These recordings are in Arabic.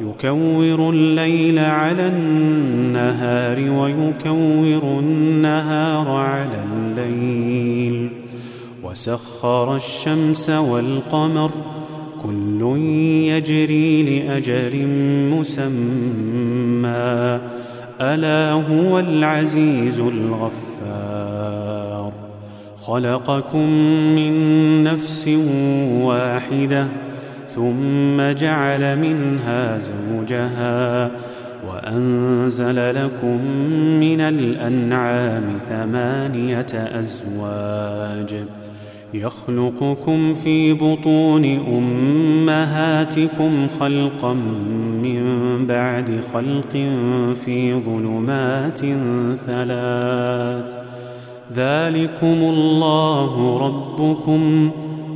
يكور الليل على النهار ويكور النهار على الليل. وسخر الشمس والقمر كل يجري لأجل مسمى. ألا هو العزيز الغفار. خلقكم من نفس واحدة ثم جعل منها زوجها وأنزل لكم من الأنعام ثمانية أزواج يخلقكم في بطون أمهاتكم خلقا من بعد خلق في ظلمات ثلاث ذلكم الله ربكم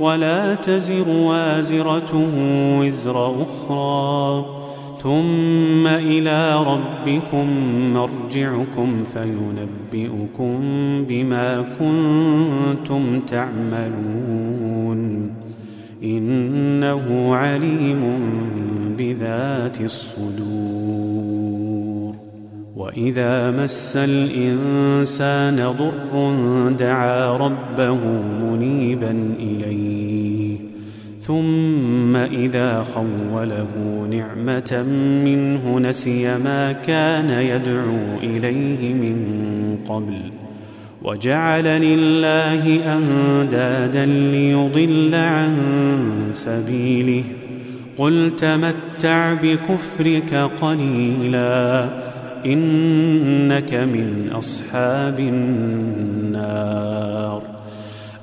ولا تزر وازرة وزر أخرى. ثم إلى ربكم مرجعكم فينبئكم بما كنتم تعملون. إنه عليم بذات الصدور. وإذا مس الإنسان ضر دعا ربه منيبا إليه ثم إذا خوله نعمة منه نسي ما كان يدعو إليه من قبل وجعل لله أندادا ليضل عن سبيله قل تمتع بكفرك قليلا إنك من أصحاب النار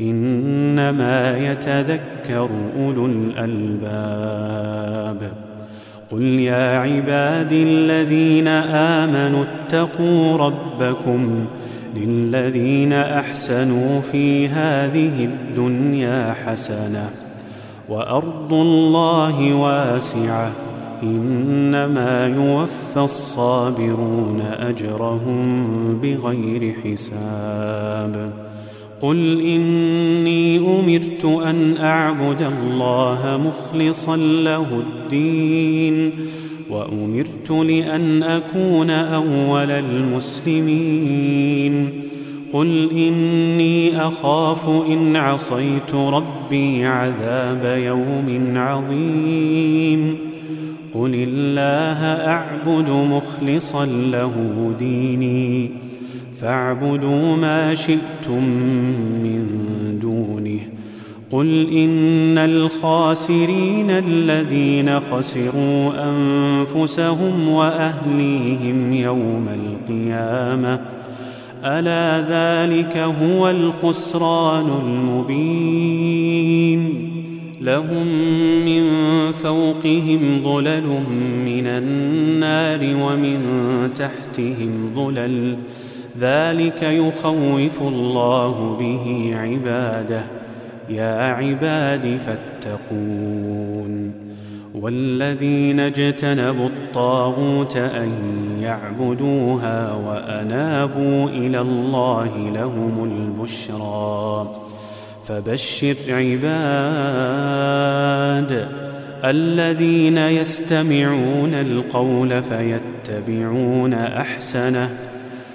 إنما يتذكر أولو الألباب. قل يا عبادي الذين آمنوا اتقوا ربكم للذين أحسنوا في هذه الدنيا حسنة وأرض الله واسعة إنما يوفى الصابرون أجرهم بغير حساب. قل إني أمرت أن أعبد الله مخلصا له الدين وأمرت لأن أكون أول المسلمين قل إني أخاف إن عصيت ربي عذاب يوم عظيم قل الله أعبد مخلصا له ديني فاعبدوا ما شئتم من دونه. قل إن الخاسرين الذين خسروا أنفسهم وأهليهم يوم القيامة ألا ذلك هو الخسران المبين. لهم من فوقهم ظلل من النار ومن تحتهم ظلل ذلك يخوف الله به عباده. يا عباد فاتقون. والذين اجتنبوا الطاغوت أن يعبدوها وأنابوا إلى الله لهم البشرى. فبشر عباد الذين يستمعون القول فيتبعون أحسنه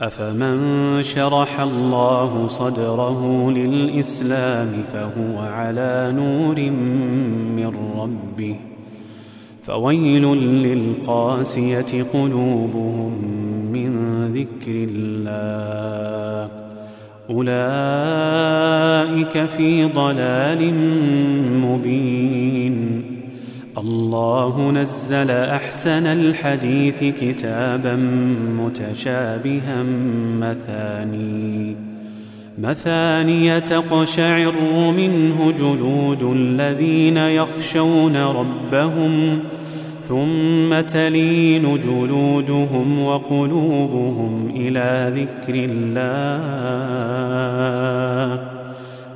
أفمن شرح الله صدره للإسلام فهو على نور من ربه فويل للقاسية قلوبهم من ذكر الله أولئك في ضلال مبين الله نزل أحسن الحديث كتابا متشابها مثاني. مثاني تقشعر منه جلود الذين يخشون ربهم ثم تلين جلودهم وقلوبهم إلى ذكر الله.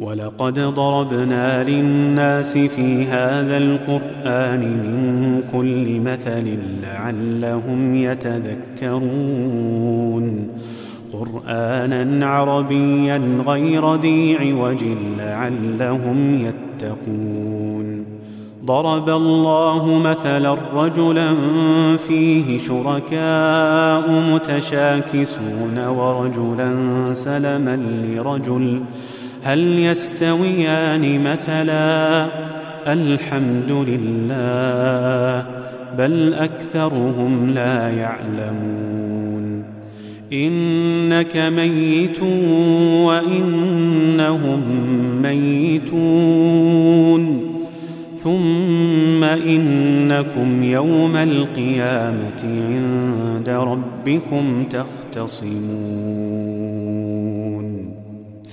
ولقد ضربنا للناس في هذا القرآن من كل مثل لعلهم يتذكرون. قرآنا عربيا غير ذي عوج لعلهم يتقون. ضرب الله مثلا رجلا فيه شركاء متشاكسون ورجلا سلما لرجل هل يستويان مثلا الحمد لله بل أكثرهم لا يعلمون إنك ميت وإنهم ميتون ثم إنكم يوم القيامة عند ربكم تختصمون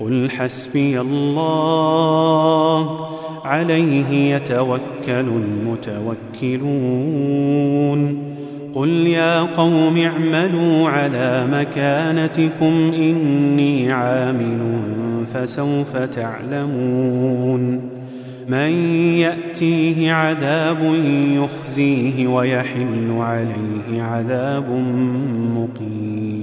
قل حسبي الله عليه يتوكل المتوكلون قل يا قوم اعملوا على مكانتكم إني عامل فسوف تعلمون من يأتيه عذاب يخزيه ويحل عليه عذاب مقيم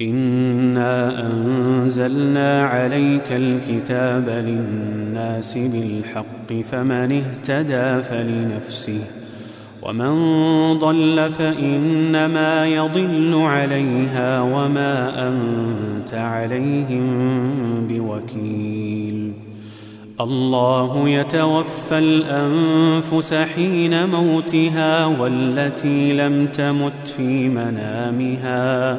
انا انزلنا عليك الكتاب للناس بالحق فمن اهتدى فلنفسه ومن ضل فانما يضل عليها وما انت عليهم بوكيل الله يتوفى الانفس حين موتها والتي لم تمت في منامها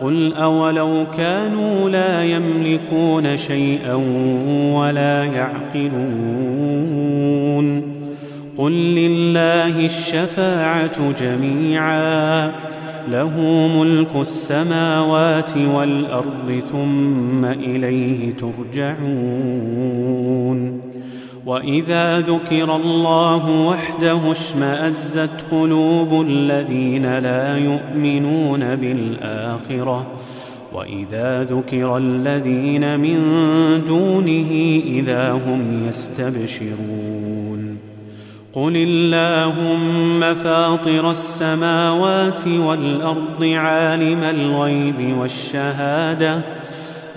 قل أولو كانوا لا يملكون شيئا ولا يعقلون قل لله الشفاعة جميعا له ملك السماوات والأرض ثم إليه ترجعون واذا ذكر الله وحده اشمازت قلوب الذين لا يؤمنون بالاخره واذا ذكر الذين من دونه اذا هم يستبشرون قل اللهم فاطر السماوات والارض عالم الغيب والشهاده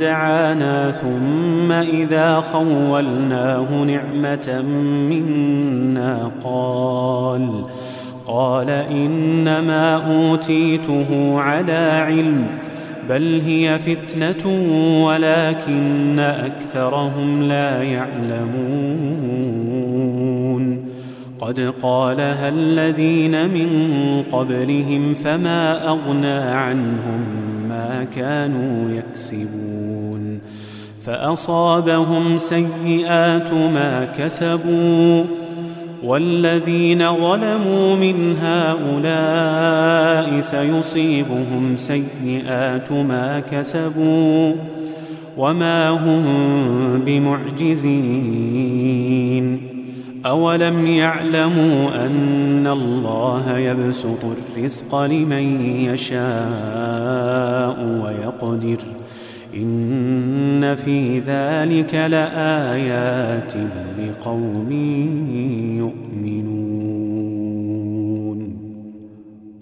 دعانا ثم إذا خولناه نعمة منا قال قال إنما أوتيته على علم بل هي فتنة ولكن أكثرهم لا يعلمون. قد قالها الذين من قبلهم فما أغنى عنهم؟ كانوا يكسبون. فأصابهم سيئات ما كسبوا. والذين ظلموا من هؤلاء سيصيبهم سيئات ما كسبوا. وما هم بمعجزين. اولم يعلموا ان الله يبسط الرزق لمن يشاء ويقدر إن في ذلك لآيات لقوم يؤمنون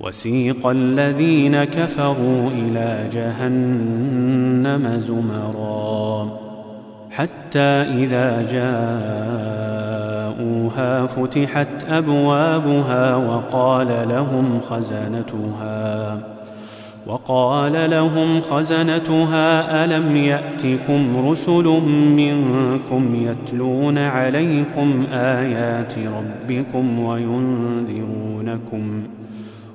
وسيق الذين كفروا إلى جهنم زمرا. حتى إذا جاءوها فتحت أبوابها وقال لهم خزنتها وقال لهم خزنتها ألم يأتكم رسل منكم يتلون عليكم آيات ربكم وينذرونكم؟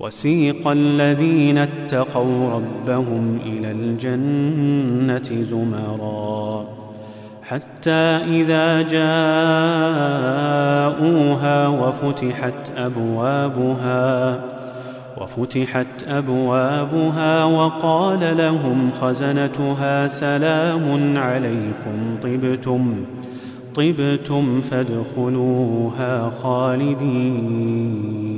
وسيق الذين اتقوا ربهم إلى الجنة زمرا. حتى إذا جاءوها وفتحت أبوابها وفتحت أبوابها وقال لهم خزنتها سلام عليكم طبتم طبتم فادخلوها خالدين.